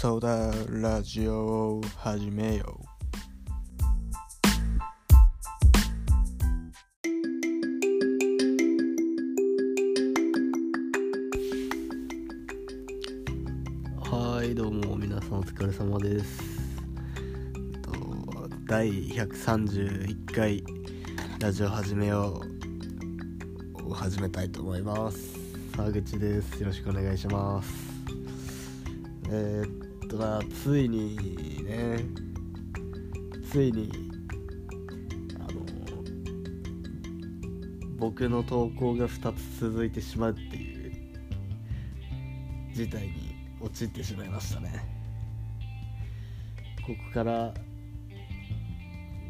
ソーダラジオを始めよう。はいどうも皆さんお疲れ様です。えっと第131回ラジオ始めようを始めたいと思います。沢口です。よろしくお願いします。えー、っとなついにねついにあの僕の投稿が2つ続いてしまうっていう事態に陥ってしまいましたね。ここから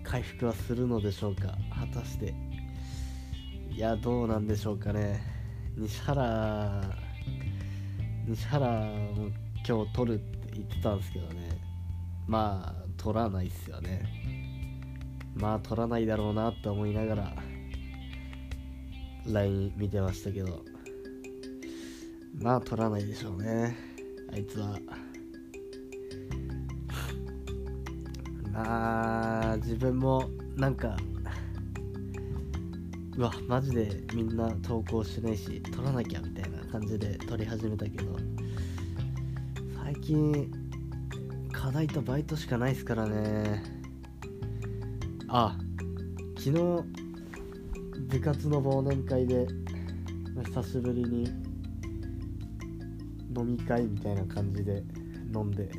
回復はするのでしょうか。果たしていやどうなんでしょうかね。西原西原も今日取る言ってたんですけどね。まあ取らないっすよね。まあ取らないだろうなって思いながら LINE 見てましたけど。まあ取らないでしょうね。あいつは。まあ自分もなんかうわマジでみんな投稿してないし撮らなきゃみたいな感じで撮り始めたけど。近課題とバイトしかないっすからね。あ昨日部活の忘年会で久しぶりに飲み会みたいな感じで飲んで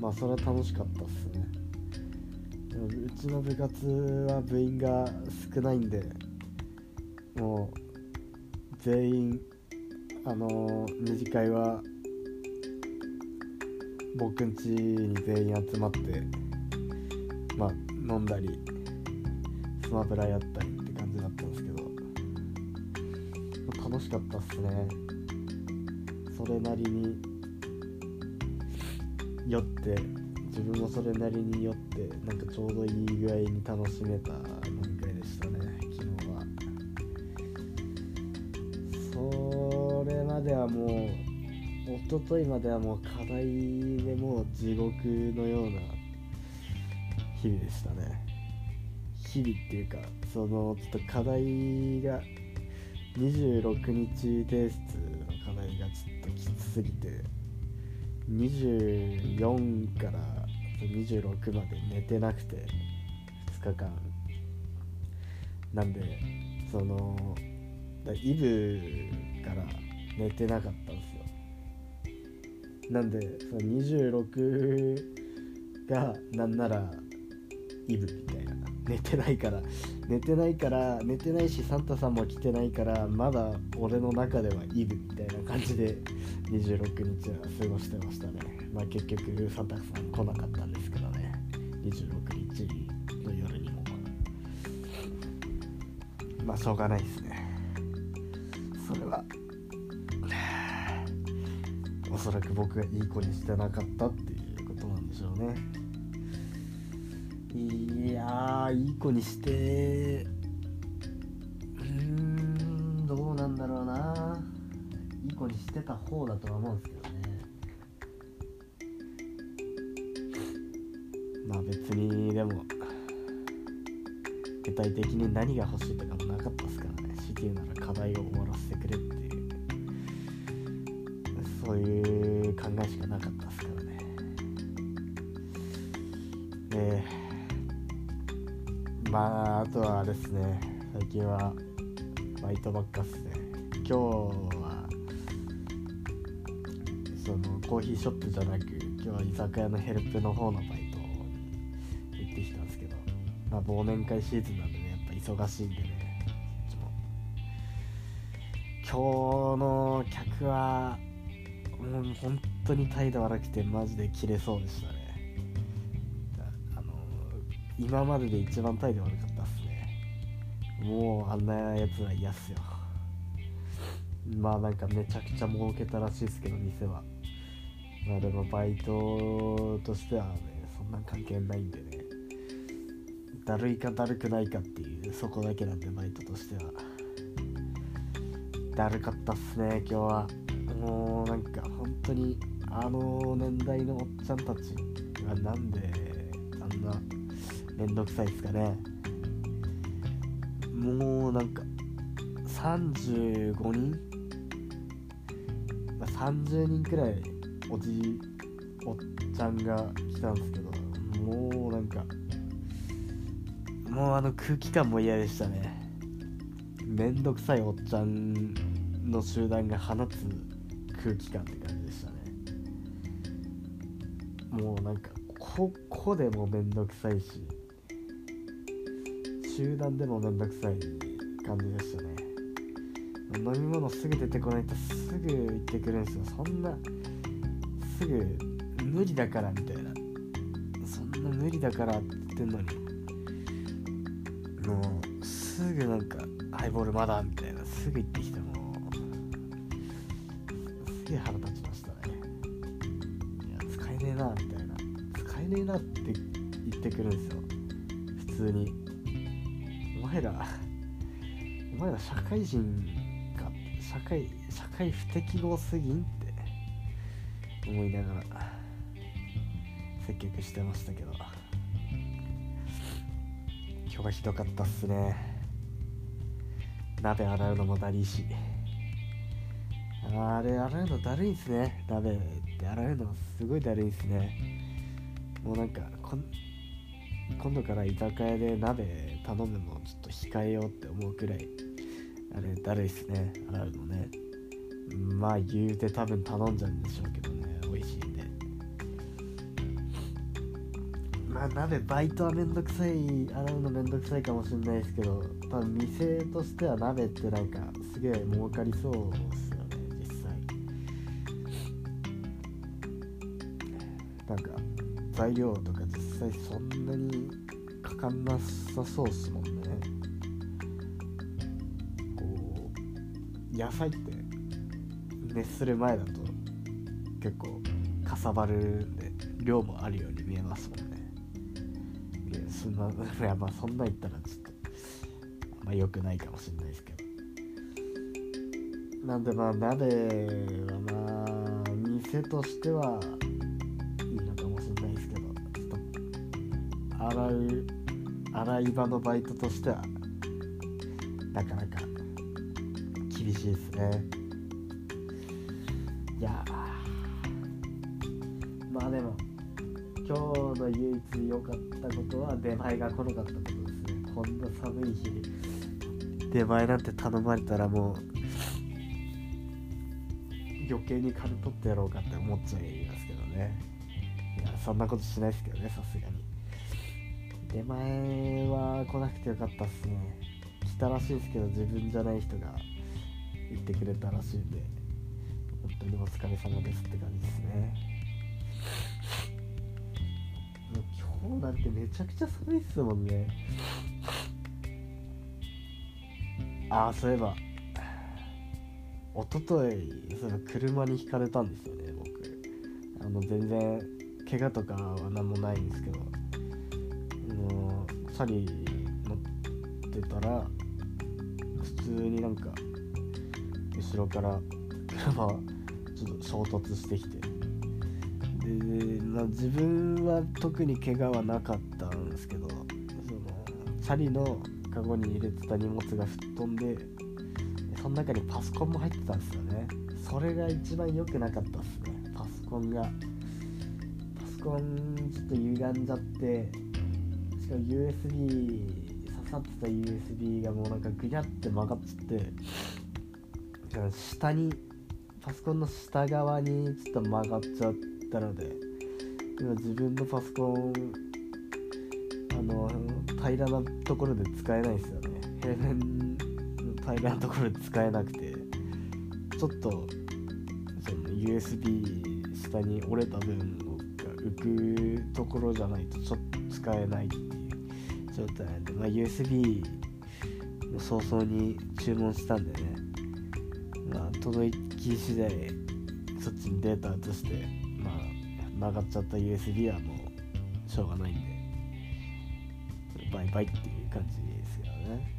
まあそれは楽しかったっすね。でもうちの部活は部員が少ないんでもう全員あのー二次会は僕ん家に全員集まってまあ飲んだりスマブラやったりって感じだったんですけど楽しかったっすね。それなりに酔って自分もそれなりに酔ってなんかちょうどいい具合に楽しめた飲み会でしたね昨日は。それまではもう一昨日まではもう課題でもう地獄のような日々でしたね。日々っていうかそのちょっと課題が26日提出の課題がちょっときつすぎて24から26まで寝てなくて2日間。なんでそのイブから寝てなかったんですよ。なんでその26がなんならイブみたいな。寝てないから。寝てないから寝てないしサンタさんも来てないからまだ俺の中ではイブみたいな感じで26日は過ごしてましたね。まあ結局サンタさん来なかったんですけどね。26日の夜にも。まあしょうがないですね。それは。おそらく僕がいい子にしてなかったっていうことなんでしょうね。いやーいい子にしてうーんどうなんだろうな。いい子にしてた方だとは思うんですけどね。まあ別にでも具体的に何が欲しいとかもなかったですからね。強いて言うなら課題を終わらせてくれっていう。しかなかったですからね。でまああとはですね最近はバイトばっかっすね。今日はそのコーヒーショップじゃなく今日は居酒屋のヘルプの方のバイトに行ってきたんですけどまあ忘年会シーズンなんでねやっぱ忙しいんでねこっちも。今日の客はもう本当に態度悪くてマジで切れそうでしたね。あの今までで一番態度悪かったっすね。もうあんなやつは嫌っすよ。まあなんかめちゃくちゃ儲けたらしいですけど店は。まあでもバイトとしてはねそんな関係ないんでね。だるいかだるくないかっていうそこだけなんでバイトとしては。だるかったっすね今日は。もうなんか本当にあの年代のおっちゃんたちがなんであんな面倒くさいですかね。もうなんか35人、まあ、30人くらいおじおっちゃんが来たんですけどもうなんかもうあの空気感も嫌でしたね。めんどくさいおっちゃんの集団が放つ空気感って感じでしたね。もうなんかここでもめんどくさいし集団でもめんどくさい感じでしたね。飲み物すぐ出てこないとすぐ行ってくるんですよそんなすぐ無理だからみたいな。そんな無理だからって言ってんのにもうすぐなんかハイボールまだみたいなすぐ行ってきてもすげえ腹立ちなって言ってくるんですよ。普通に。お前らお前ら社会人か社会社会不適合すぎんって。思いながら接客してましたけど。今日はひどかったっすね。鍋洗うのもだりいし。あれ洗うのだるいんすね。鍋って洗うのすごいだるいんすね。もうなんかこん今度から居酒屋で鍋頼むのちょっと控えようって思うくらいあれだるいっすね。洗うのね。まあ言うて多分頼んじゃうんでしょうけどね。美味しいんで。まあ鍋バイトはめんどくさい。洗うのめんどくさいかもしんないですけど多分店としては鍋ってなんかすげえ儲かりそうっすよね実際。なんか材料とか実際そんなにかかんなさそうっすもんね。こう野菜って熱する前だと結構かさばるんで量もあるように見えますもんね。いそんな いやまあそんな言ったらちょっとあんま良くないかもしれないですけど。なんでまあ鍋はまあ店としては洗う洗い場のバイトとしてはなかなか厳しいですね。いやー。まあでも今日の唯一良かったことは出前が来なかったことですね。こんな寒い日に。出前なんて頼まれたらもう余計に金取ってやろうかって思っちゃいますけどね。いやそんなことしないですけどねさすがに。出前は来なくてよかったっすね。来たらしいですけど自分じゃない人が言ってくれたらしいんで。本当にお疲れ様ですって感じですね。今日なんてめちゃくちゃ寒いっすもんね。ああそういえば一昨日その車にひかれたんですよね僕。あの全然怪我とかは何もないんですけど。もうチャリ乗ってたら普通になんか後ろから車ちょっと衝突してきて。で、まあ、自分は特に怪我はなかったんですけどそのチャリのカゴに入れてた荷物が吹っ飛んでその中にパソコンも入ってたんですよね。それが一番良くなかったっすね。パソコンがパソコンちょっと歪んじゃってしかも USB 刺さってた USB がもうなんかぐにゃって曲がっちゃってだから下にパソコンの下側にちょっと曲がっちゃったので今自分のパソコンあの平らなところで使えないですよね。平面の平らなところで使えなくてちょっとその USB 下に折れた分が浮くところじゃないとちょっと使えないって状態で、まあ、USB も早々に注文したんでね。まあ届き次第そっちにデータ移してまあ曲がっちゃった USB はもうしょうがないんで。バイバイっていう感じですよね。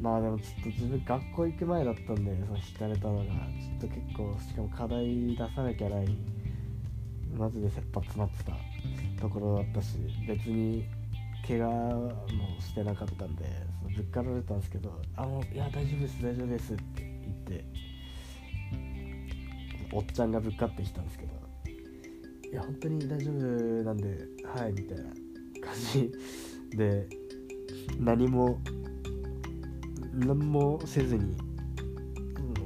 まあでもちょっと自分学校行く前だったんでその引かれたのがちょっと結構しかも課題出さなきゃない。マジで切羽詰まってたところだったし別に怪我もしてなかったんでぶっかられたんですけど「あもういや大丈夫です大丈夫です」って言っておっちゃんがぶっかってきたんですけど「いや本当に大丈夫なんではい」みたいな感じで何も何もせずに、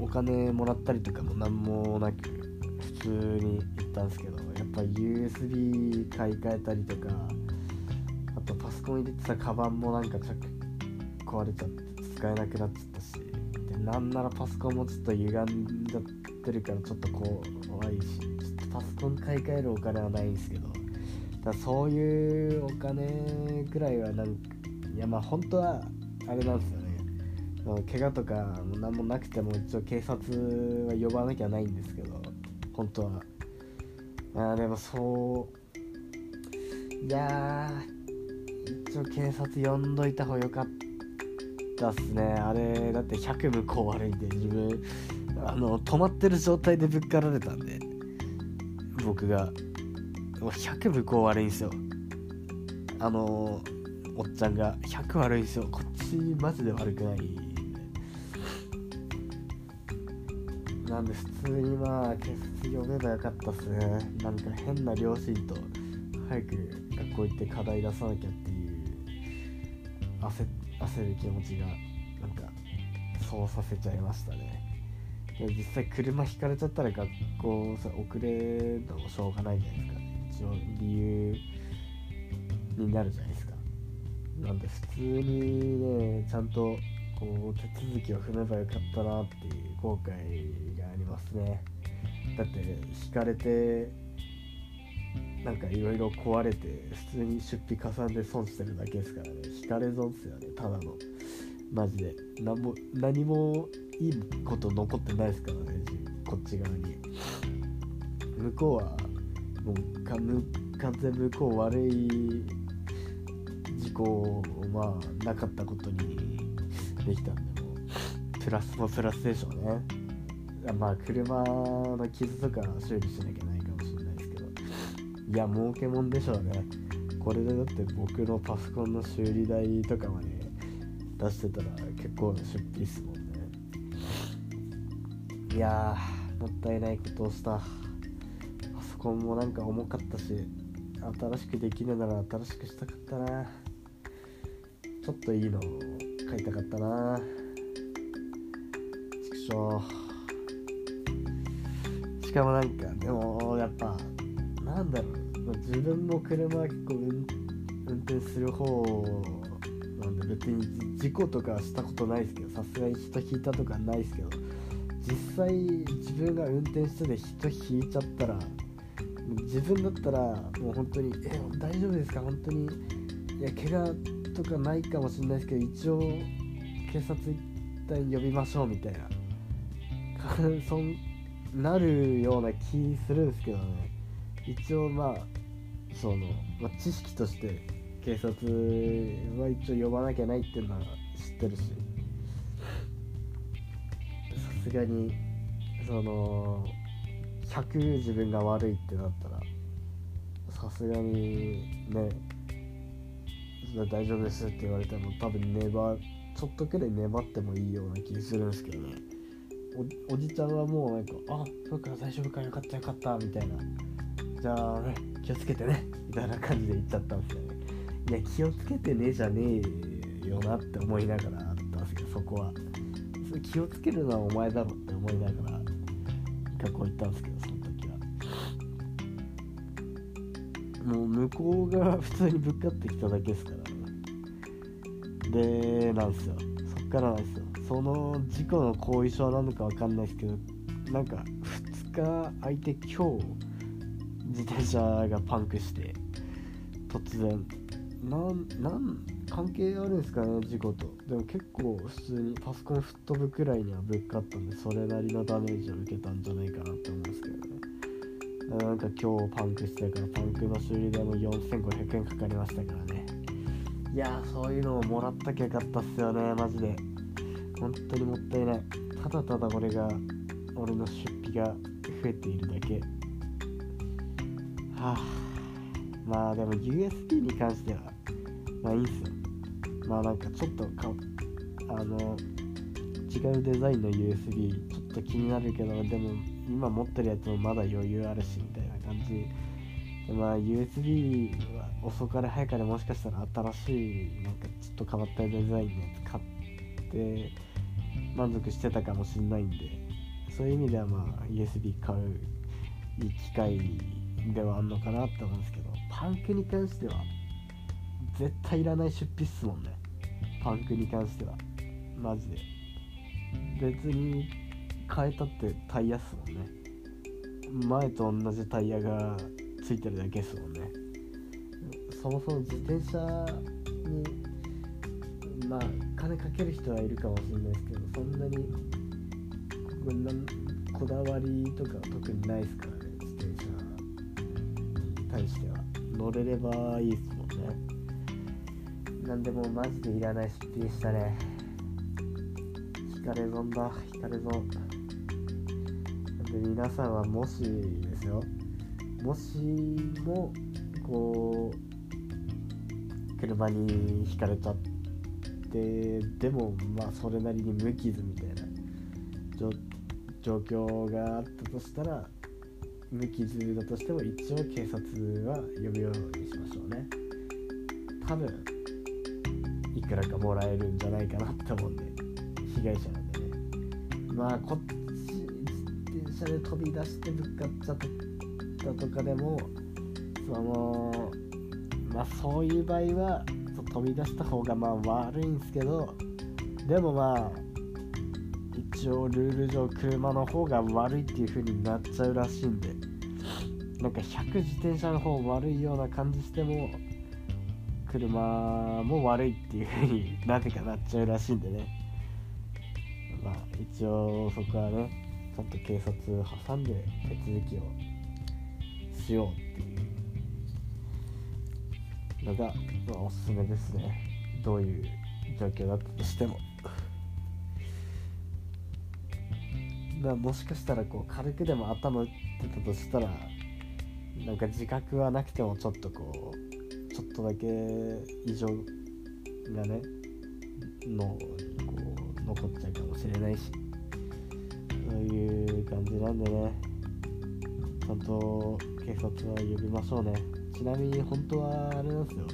お金もらったりとかも何もなく普通に行ったんですけどやっぱ USB 買い替えたりとかコン入れてたカバンもなんかちょ壊れちゃって使えなくなっちゃったし。でなんならパソコンもちょっと歪んじゃってるからちょっと怖いし。ちょっとパソコン買い替えるお金はないんですけど。だそういうお金くらいはなんかいやまあ本当はあれなんですよね。怪我とかも何もなくても一応警察は呼ばなきゃないんですけど。本当は。あでもそう。いや一応警察呼んどいた方がよかったっすね。あれだって100向こう悪いんで自分あの止まってる状態でぶっかられたんで僕が。100向こう悪いんですよ。あのおっちゃんが100悪いんですよ。こっちマジで悪くないなんで普通にまあ警察呼べばよかったっすね。なんか変な両親と早く学校行って課題出さなきゃって焦焦る気持ちがなんかそうさせちゃいましたね。で実際車引かれちゃったら学校さ遅れるのもしょうがないじゃないですか。一応理由になるじゃないですか。なんで普通にねちゃんとこう手続きを踏めばよかったなっていう後悔がありますね。だって引かれてなんかいろいろ壊れて普通に出費かさんで損してるだけですからね。引かれ損っすよね。ただの。マジで。何も何もいいこと残ってないですからね。こっち側に。向こうはもうか完全向こう悪い事故をまあなかったことにできたんでもプラスもプラスでしょうね。まあ車の傷とか修理しなきゃないや儲けもんでしょうね。これでだって僕のパソコンの修理代とかまで出してたら結構な出費っすもんね。いやもったいないことをした。パソコンもなんか重かったし新しくできるなら新しくしたかったな。ちょっといいのを買いたかったな。ちくしょう。しかもなんかでもやっぱなんだろう。自分も車は結構運運転する方なんで別に事故とかしたことないですけどさすがに人引いたとかないですけど実際自分が運転してて人引いちゃったら自分だったらもう本当に「え大丈夫ですか？本当に。いや怪我とかないかもしれないですけど一応警察一体呼びましょうみたいな。そんなるような気するんですけどね。一応まあその、まあ、知識として警察は一応呼ばなきゃないっていうのは知ってるし。さすがにその100自分が悪いってなったらさすがにね大丈夫ですって言われても多分粘ちょっとくらい粘ってもいいような気するんですけどね。おおじちゃんはもうなんか「あそっか大丈夫かよかったよかった」みたいな「じゃあ、気をつけてね」みたいな感じで言っちゃったんですよね。いや気をつけてねじゃねえよなって思いながらあったんですけどそこは。それ気をつけるのはお前だろって思いながら学校行ったんですけどその時はもう向こうが普通にぶっかってきただけですから。でなんですよ。そっからなんですよ。その事故の後遺症なのかわかんないですけどなんか2日空いて今日自転車がパンクして突然なんなん関係あるんですかね事故と。でも結構普通にパソコン吹っ飛ぶくらいにはぶっかったんでそれなりのダメージを受けたんじゃないかなって思うんですけどね。なんか今日パンクしてからパンクの修理代も4500円かかりましたからね。いやそういうのをもらったきゃよかったっすよねマジで。本当にもったいない。ただただ俺が俺の出費が増えているだけ。はあまあでも USB に関してはまあいいんすよ。まあなんかちょっとかあの違うデザインの USB ちょっと気になるけどでも今持ってるやつもまだ余裕あるしみたいな感じ。でまあ USB は遅かれ早かれもしかしたら新しいなんかちょっと変わったデザインのやつ買って満足してたかもしんないんでそういう意味ではまあ USB 買ういい機会ではあんのかなって思うんですけどパンクに関しては絶対いらない出費っすもんね。パンクに関しては。マジで。別に変えたってタイヤっすもんね。前と同じタイヤがついてるだけっすもんね。そもそも自転車にまあ金かける人はいるかもしれないですけどそんなにこだわりとかは特にないですからね自転車に対しては乗れればいいっすもんね。なんでもマジでいらない出費でしたね。引かれ損だ引かれ損。なんで皆さんはもしですよ。もしもこう車にひかれちゃってでもまあそれなりに無傷みたいな状況があったとしたら無傷だとしても一応警察は呼ぶようにしましょうね。多分いくらかもらえるんじゃないかなって思うんで被害者なんでね。まあこっち自転車で飛び出してぶつかっちゃったとかでもそのまあそういう場合は飛び出した方がまあ悪いんですけどでもまあ一応ルール上車の方が悪いっていう風になっちゃうらしいんで。なんか100自転車の方悪いような感じしても車も悪いっていう風になぜかなっちゃうらしいんでね。まあ一応そこはねちゃんと警察挟んで手続きをしようっていうのが、まあ、おすすめですね。どういう状況だったとしても。まあもしかしたらこう軽くでも頭打ってたとしたらなんか自覚はなくてもちょっとこうちょっとだけ異常がねのこう残っちゃうかもしれないし。そういう感じなんでね。ちゃんと警察は呼びましょうね。ちなみに本当はあれなんですよ。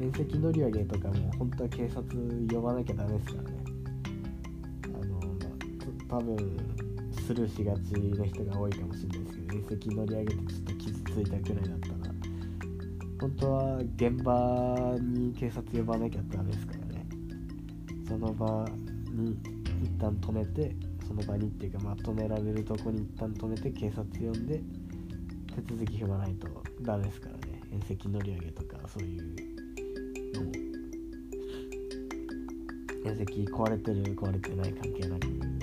縁石乗り上げとかも本当は警察呼ばなきゃダメですからね。あの、まあ、多分スルーしがちな人が多いかもしれないですけど縁石乗り上げてちょっと傷ついたくらいだったら本当は現場に警察呼ばなきゃダメですからね。その場に一旦止めてその場にっていうかまとめられるとこに一旦止めて警察呼んで手続き踏まないとダメですからね。縁石乗り上げとかそういうのも縁石壊れてる壊れてない関係なく。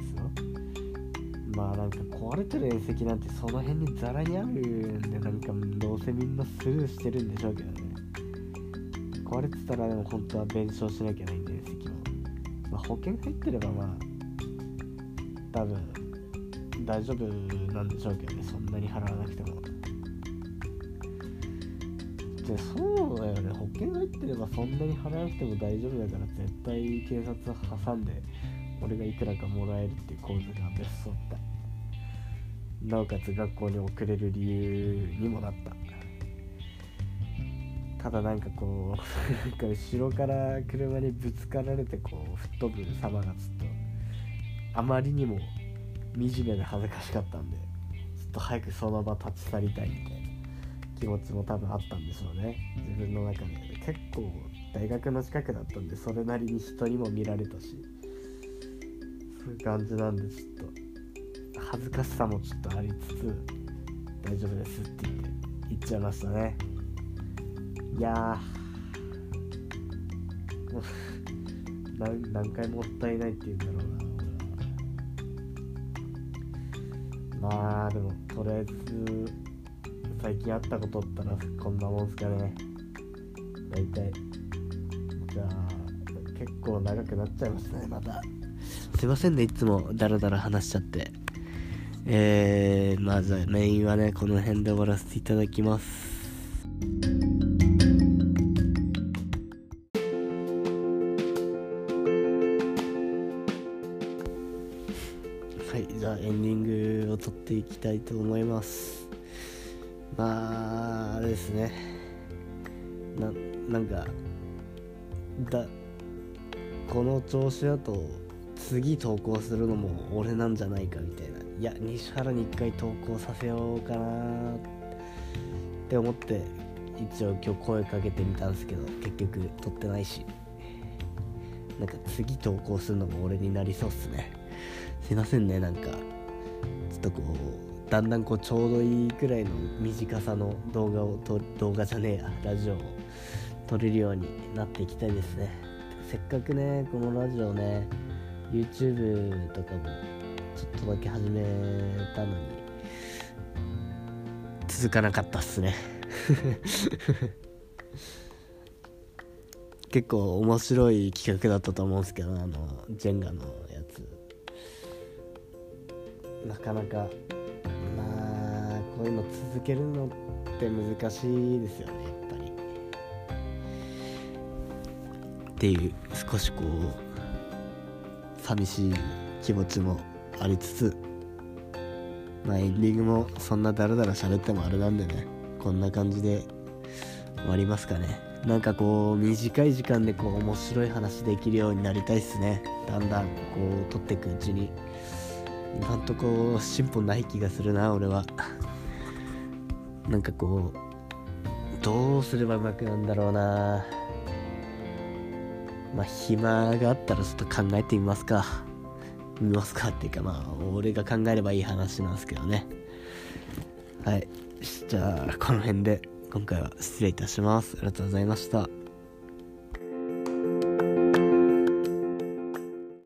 まあなんか壊れてる縁石なんてその辺にザラにあるんでなんかどうせみんなスルーしてるんでしょうけどね壊れてたらでも本当は弁償しなきゃないんで縁石もまあ保険入ってればまあ多分大丈夫なんでしょうけどねそんなに払わなくてもでそうだよね保険入ってればそんなに払わなくても大丈夫だから絶対警察挟んで俺がいくらかもらえるっていう構図がベストだなおかつ学校に遅れる理由にもなった。ただなんかこうなんか後ろから車にぶつかられてこう吹っ飛ぶ様がちょっとあまりにも惨めで恥ずかしかったんでちょっと早くその場立ち去りたいみたいな気持ちも多分あったんでしょうね。自分の中で。結構大学の近くだったんでそれなりに人にも見られたし。そういう感じなんでちょっと。恥ずかしさもちょっとありつつ大丈夫ですって言って言っちゃいましたね。いやー。もう何回もったいないって言うんだろうなまあでもとりあえず最近あったことったらこんなもんすかね。大体。じゃあ結構長くなっちゃいますねまた。すいませんねいつもダラダラ話しちゃって。えー、まずメインはねこの辺で終わらせていただきます。はいじゃあエンディングを撮っていきたいと思います。まああれですね。ななんかだこの調子だと次投稿するのも俺なんじゃないかみたいな。いや西原に一回投稿させようかなって思って一応今日声かけてみたんですけど結局撮ってないし。なんか次投稿するのも俺になりそうっすね。すいませんねなんか。ちょっとこうだんだんこうちょうどいいくらいの短さの動画をと動画じゃねえやラジオを撮れるようになっていきたいですね。せっかくねこのラジオね YouTube とかもちょっとだけ始めたのに続かなかったっすね。結構面白い企画だったと思うんですけどあのジェンガのやつ。なかなかまあこういうの続けるのって難しいですよねやっぱり。っていう少しこう寂しい気持ちもありつつまあエンディングもそんなダラダラ喋ってもあれなんでねこんな感じで終わりますかね。なんかこう短い時間でこう面白い話できるようになりたいっすね。だんだんこう撮っていくうちに。今んとこ進歩ない気がするな俺は。なんかこうどうすればうまくなんだろうな。まあ暇があったらちょっと考えてみますか。見ますかっていうかまあ俺が考えればいい話なんですけどね。はい。じゃあこの辺で今回は失礼いたします。ありがとうございました。